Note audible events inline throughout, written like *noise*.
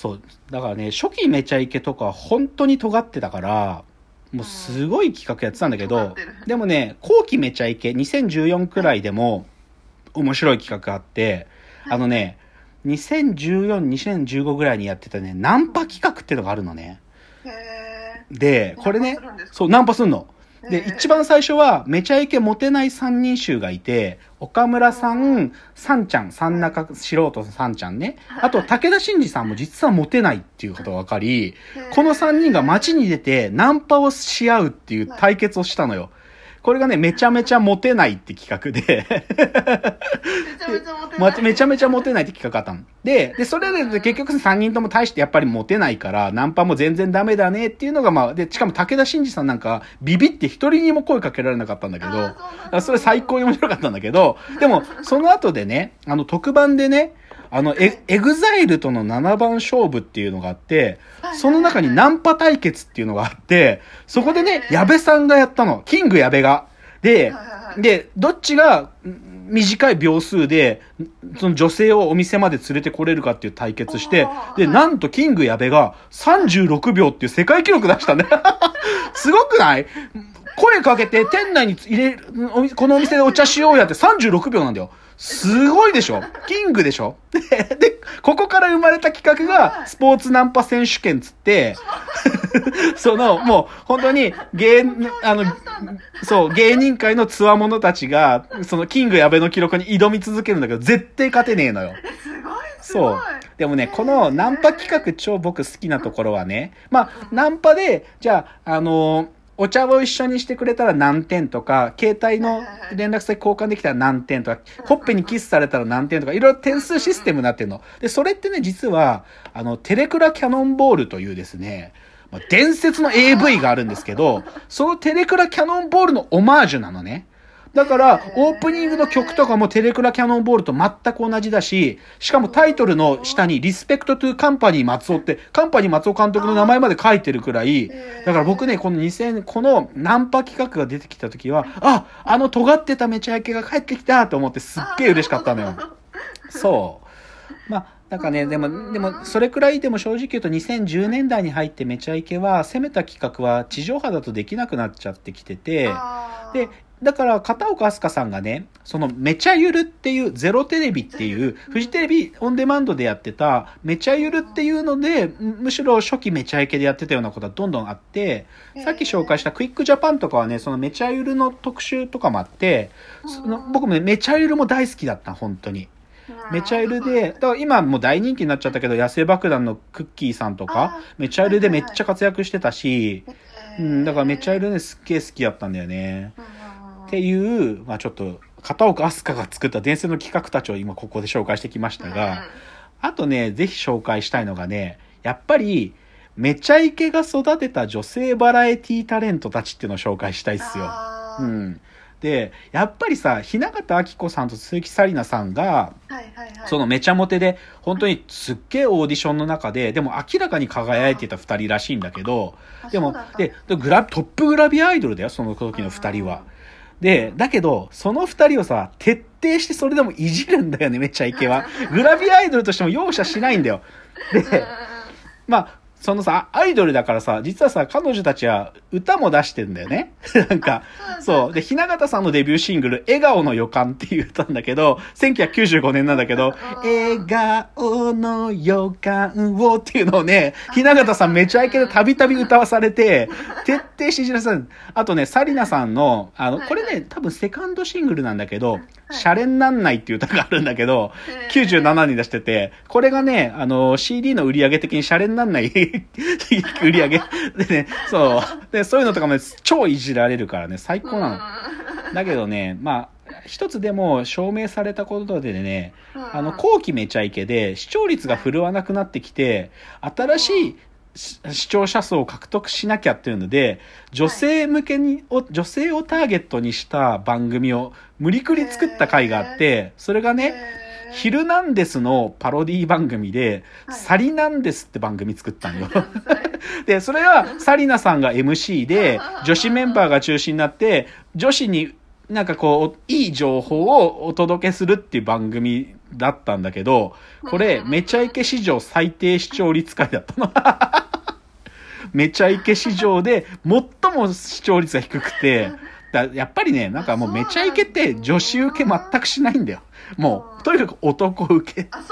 そう。だからね、初期めちゃイケとかは本当に尖ってたから、もうすごい企画やってたんだけどでもね、後期めちゃイケ、2014くらいでも面白い企画あって、あのね、2014、2015ぐらいにやってたね、ナンパ企画っていうのがあるのね。で、これねそう、ナンパすんの。で、一番最初は、めちゃイケモテない三人衆がいて、岡村さん、さんちゃん、三中素人さんちゃんね。あと、武田真治さんも実はモテないっていうことが分かり、この三人が街に出て、ナンパをし合うっていう対決をしたのよ。これがね、めちゃめちゃモテないって企画で、めちゃめちゃモテない。ま *laughs* めちゃめちゃモテないって企画あったの。で、で、それで結局3人とも大してやっぱりモテないから、ナンパも全然ダメだねっていうのがまあ、で、しかも武田真治さんなんかビビって一人にも声かけられなかったんだけど、それ最高に面白かったんだけど、でも、その後でね、あの特番でね、あの、エ EXILE との7番勝負っていうのがあって、その中にナンパ対決っていうのがあって、そこでね、矢部さんがやったの。キング矢部が。でで、どっちがん短い秒数で、んその女性をお店まで連れてこれるかっていう対決してで、はいなんとキング矢部が36秒っていう世界記録出したね。*laughs* すごくない？声かけて店内に入れる、このお店でお茶しようやって36秒なんだよ。すごいでしょ？キングでしょ？で、*laughs* で、ここから生まれた企画が、スポーツナンパ選手権つって、*laughs* その、もう、本当に、芸、あの、そう、芸人界の強者たちが、その、キング矢部の記録に挑み続けるんだけど、絶対勝てねえのよ。えすごいすごいそう。でもね、このナンパ企画超僕好きなところはね、まあ、ナンパで、じゃあ、あのーお茶を一緒にしてくれたら何点とか、携帯の連絡先交換できたら何点とか、ほっぺにキスされたら何点とか、いろいろ点数システムになってるの。で、それってね、実は、あの、テレクラキャノンボールというですね、まあ伝説の AV があるんですけど、*laughs* そのテレクラキャノンボールのオマージュなのね。だから、オープニングの曲とかもテレクラキャノンボールと全く同じだし、しかもタイトルの下にリスペクトトゥカンパニー松尾って、カンパニー松尾監督の名前まで書いてるくらい、だから僕ね、この2000、このナンパ企画が出てきた時は、あ、あの尖ってためちゃイケが帰ってきたと思ってすっげえ嬉しかったのよ。そう。まあ、なんかね、でも、でも、それくらいでも正直言うと2010年代に入ってめちゃイケは、攻めた企画は地上波だとできなくなっちゃってきてて、で、だから、片岡飛鳥さんがね、その、めちゃゆるっていう、ゼロテレビっていう、フジテレビオンデマンドでやってた、めちゃゆるっていうので、むむしろ初期めちゃイケでやってたようなことはどんどんあって、さっき紹介したクイックジャパンとかはね、そのめちゃゆるの特集とかもあって、その僕もね、めちゃゆるも大好きだった、本当に。めちゃゆるで、だから今もう大人気になっちゃったけど、野生爆弾のクッキーさんとかあ、めちゃゆるでめっちゃ活躍してたし、うん、だからめちゃゆるね、すっげえ好きだったんだよね。うんうんうんっていう、まあちょっと、片岡飛鳥が作った伝説の企画たちを今ここで紹介してきましたが、あとね、ぜひ紹介したいのがね、やっぱり、めちゃイケが育てた女性バラエティタレントたちっていうのを紹介したいっすよ。うん。で、やっぱりさ、雛形あき子さんと鈴木紗理奈さんが、はいはいはいそのめちゃモテで、本当にすっげえオーディションの中で、でも明らかに輝いてた二人らしいんだけど、あでもで、でグラトップグラビアアイドルだよ、その時の二人は。で、だけど、その二人をさ、徹底してそれでもいじるんだよね、めっちゃイケは。*laughs* グラビアアイドルとしても容赦しないんだよ。で、まあ、そのさ、アイドルだからさ、実はさ、彼女たちは歌も出してんだよね。*laughs* なんか、そう。で、雛形さんのデビューシングル、笑顔の予感っていう歌なんだけど、1995年なんだけど、笑顔の予感をっていうのをね、雛形さんめちゃイケでたびたび歌わされて、*laughs* 徹底して知らされあとね、サリナさんの、あの、これね、多分セカンドシングルなんだけど、シャレになんないっていう歌があるんだけど、97に出してて、これがね、あの、CD の売り上げ的にシャレになんない *laughs* 売り上げ。でね、そう。で、そういうのとかもね、超いじられるからね、最高なの。だけどね、まあ、一つでも証明されたことでね、あの、後期めちゃイケで視聴率が振るわなくなってきて、新しいし視聴者層を獲得しなきゃっていうので、女性向けに、お女性をターゲットにした番組を無理くり作った回があって、それがね、ヒルナンデスのパロディ番組で、はい。サリナンデスって番組作ったんよ。*laughs* で、それはサリナさんが MC で、女子メンバーが中心になって、女子になんかこう、いい情報をお届けするっていう番組だったんだけど、これ、めちゃイケ史上最低視聴率回だったの。*laughs* めちゃイケ史上で最も視聴率が低くて、だやっぱりね、なんかもうめちゃイケって女子受け全くしないんだよ。もう、とにかく男受け。あ、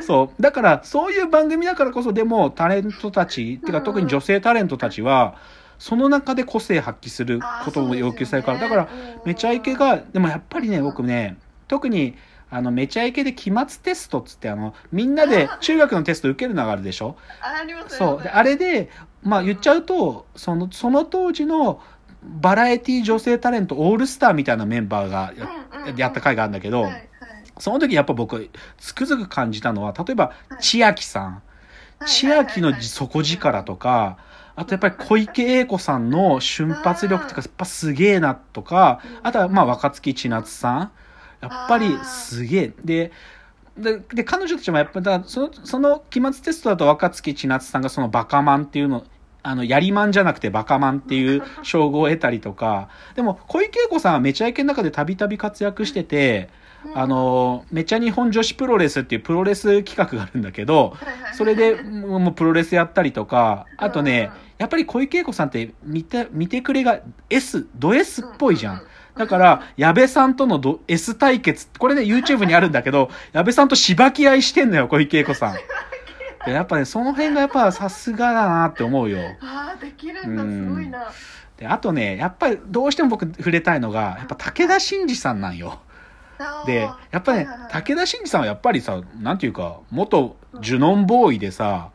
そう。だから、そういう番組だからこそ、でも、タレントたち、てか特に女性タレントたちは、その中で個性発揮することも要求されるから、だから、めちゃイケが、でもやっぱりね、僕ね、特に、あの、めちゃイケで期末テストっつって、あの、みんなで *laughs* 中学のテスト受けるのがあるでしょ？そう。で、あれで、まあ言っちゃうと、その、その当時のバラエティ女性タレントオールスターみたいなメンバーがやった回があるんだけど、その時やっぱ僕、つくづく感じたのは、例えばは、い。千秋さん、はい千秋の底力とか、あとやっぱり小池栄子さんの瞬発力とか、やっぱすげえなとか、あとはまあ若槻千夏さん、やっぱりすげえ。で、で、で彼女たちもやっぱ、だからその、その期末テストだと若槻千夏さんがそのバカマンっていうの、あの、やりマンじゃなくてバカマンっていう *laughs* 称号を得たりとか、でも小池栄子さんはめちゃイケの中でたびたび活躍してて、あ、の、めちゃ日本女子プロレスっていうプロレス企画があるんだけど、それでもうプロレスやったりとか、あとね、やっぱり小池栄子さんって見て、見てくれが S、ド S っぽいじゃん。だから、矢部さんとのド S 対決、これね、YouTube にあるんだけど、矢部さんとしばき合いしてんのよ、小池栄子さん。でやっぱね、その辺がやっぱさすがだなって思うよ。ああ、できるんだ、すごいな。で、あとね、やっぱりどうしても僕触れたいのが、やっぱ武田真治さんなんよ。で、やっぱね、武田真治さんはやっぱりさ、なんていうか、元ジュノンボーイでさ、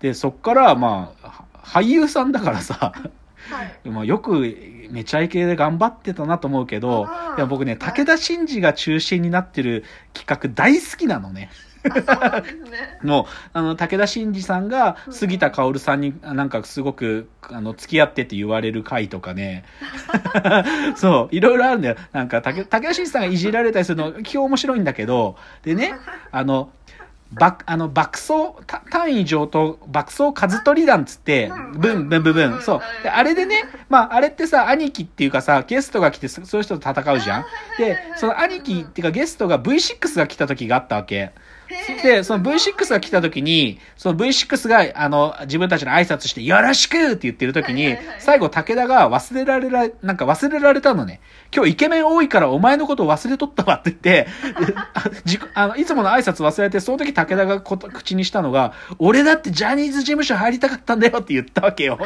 で、そっから、まあ、俳優さんだからさ、はい。まあ、よくめちゃイケで頑張ってたなと思うけどいや僕ね、武田真治が中心になってる企画大好きなのね。うね。*laughs* もう、あの、武田真治さんが杉田薫さんになんかすごく、あの、付き合ってって言われる回とかね。*laughs* そう、いろいろあるんだよ。なんか、武武田真治さんがいじられたりするの、基本面白いんだけど、でね、*laughs* あの、爆、あの、爆走、た単位上と爆走数取り団つってうん、ブンブンブンブン。そう。で、あれでね、まあ、あれってさ、兄貴っていうかさ、ゲストが来て、そそういう人と戦うじゃん。で、その兄貴っていうかゲストが V6 が来た時があったわけ。で、その V6 が来た時に、その V6 が、あの、自分たちの挨拶して、よろしくって言ってる時に最後武田が忘れられら、なんか忘れられたのね。今日イケメン多いからお前のこと忘れとったわって言って、*laughs* であのいつもの挨拶忘れて、その時武田がこと口にしたのが、俺だってジャニーズ事務所入りたかったんだよって言ったわけよ。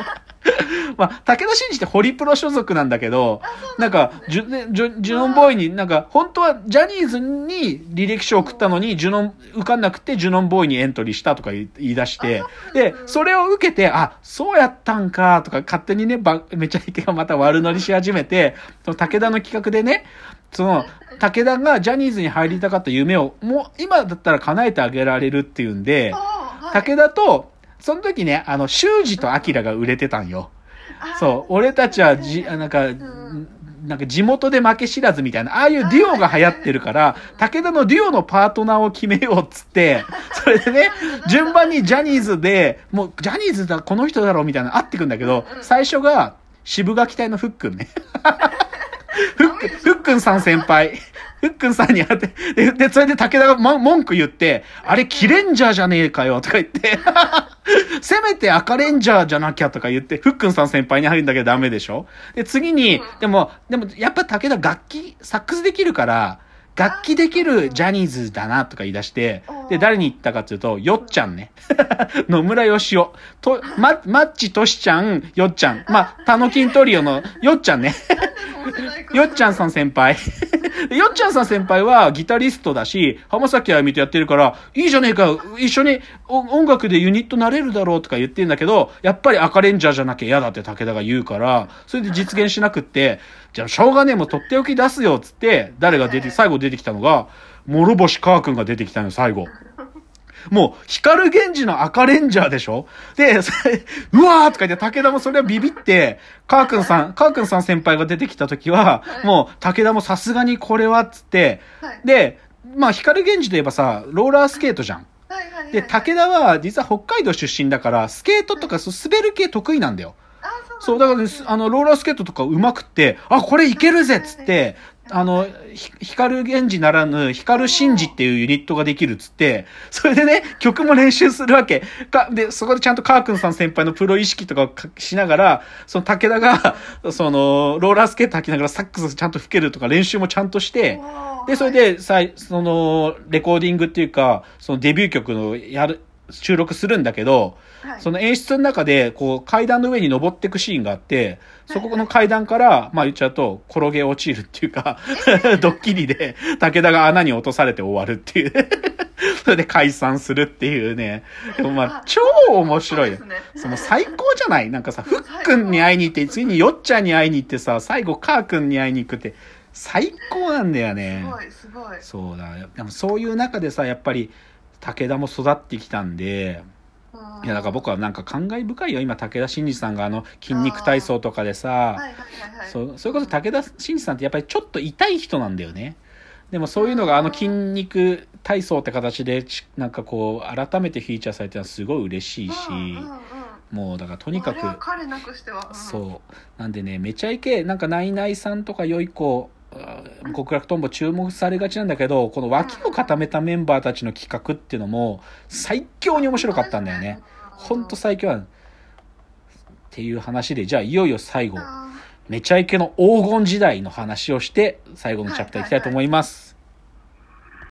*laughs* まあ、武田真治ってホリプロ所属なんだけど、なんか、ジュねジュジュノンボーイに、なんか、本当はジャニーズに履歴書を送ったのに、ジュノン、受かんなくて、ジュノンボーイにエントリーしたとか言い出して、で、それを受けて、あ、そうやったんか、とか、勝手にね、ばめちゃイケがまた悪乗りし始めて、その武田の企画でね、その、武田がジャニーズに入りたかった夢を、もう、今だったら叶えてあげられるっていうんで、武田と、その時ね、あの、修二と明が売れてたんよ。そう、俺たちはじ、あなんか、なんか地元で負け知らずみたいな、ああいうデュオが流行ってるから、武田のデュオのパートナーを決めようっつって、*laughs* それでね、*laughs* 順番にジャニーズで、もうジャニーズだ、この人だろうみたいなのあってくんだけど、最初が渋垣隊のふっくんね。*laughs* ふっくん、ふっくんさん先輩。ふっくんさんに会って、で、でそれで武田が、ま、文句言って、あれ、キレンジャーじゃねえかよ、とか言って、*laughs* せめて赤レンジャーじゃなきゃとか言って、ふっくんさん先輩に入るんだけどダメでしょ？で、次に、でも、でも、やっぱ武田楽器、サックスできるから、楽器できるジャニーズだなとか言い出して、で、誰に言ったかっていうと、よっちゃんね。*laughs* 野村よしお。と、ま、マッチとしちゃん、よっちゃん。まあ、タノキントリオのよっちゃんね。よっちゃんさん先輩。*laughs* よっちゃんさん先輩はギタリストだし、浜崎あゆみとやってるから、いいじゃねえか、一緒に音楽でユニットなれるだろうとか言ってんだけど、やっぱり赤レンジャーじゃなきゃ嫌だって武田が言うから、それで実現しなくって、じゃあしょうがねえ、もとっておき出すよっつって、誰が出て、最後出てきたのが、諸星川くんが出てきたの、最後。もう、光源氏の赤レンジャーでしょ？で、それ、うわーとか言って、武田もそれはビビって、カー君さん、カー君さん先輩が出てきた時は、もう、武田もさすがにこれは、つって、で、まあ、光源氏といえばさ、ローラースケートじゃん。で、武田は実は北海道出身だから、スケートとか滑る系得意なんだよ。そう、だ。からね、あの、ローラースケートとか上手くって、あ、これいけるぜっつって、あの、ひ光源氏ならぬ、光真治っていうユニットができるっつって、それでね、曲も練習するわけ。か、で、そこでちゃんとカー君さん先輩のプロ意識とかをかしながら、その武田が、その、ローラースケート履きながらサックスちゃんと吹けるとか練習もちゃんとして、で、それで、さい、その、レコーディングっていうか、そのデビュー曲のやる、収録するんだけど、はいその演出の中で、こう、階段の上に登っていくシーンがあって、そこの階段から、まあ言っちゃうと、転げ落ちるっていうか、*laughs* ドッキリで、武田が穴に落とされて終わるっていう。*laughs* それで解散するっていうね。でもまあ、超面白いよそその最高じゃない？なんかさ、ふっくんに会いに行って、次によっちゃんに会いに行ってさ、最後カーくんに会いに行くって、最高なんだよね。すごいすごいそうだ。でもそういう中でさ、やっぱり、武田も育ってきたんで、いやだから僕はなんか感慨深いよ。今、武田真治さんがあの、筋肉体操とかでさ、そう、それこそ武田真治さんってやっぱりちょっと痛い人なんだよね。でもそういうのがあの筋肉体操って形でちなんかこう改めてフィーチャーされてるのはすごい嬉しいし、もうだからとにかくあれは彼なくしては、うん。そう。なんでねめちゃイケなんかナイナイさんとか良い子極楽とんぼ注目されがちなんだけどこの脇を固めたメンバーたちの企画っていうのも最強に面白かったんだよね。ほんと最強なのっていう話でじゃあいよいよ最後あめちゃイケの黄金時代の話をして最後のチャプターいきたいと思います。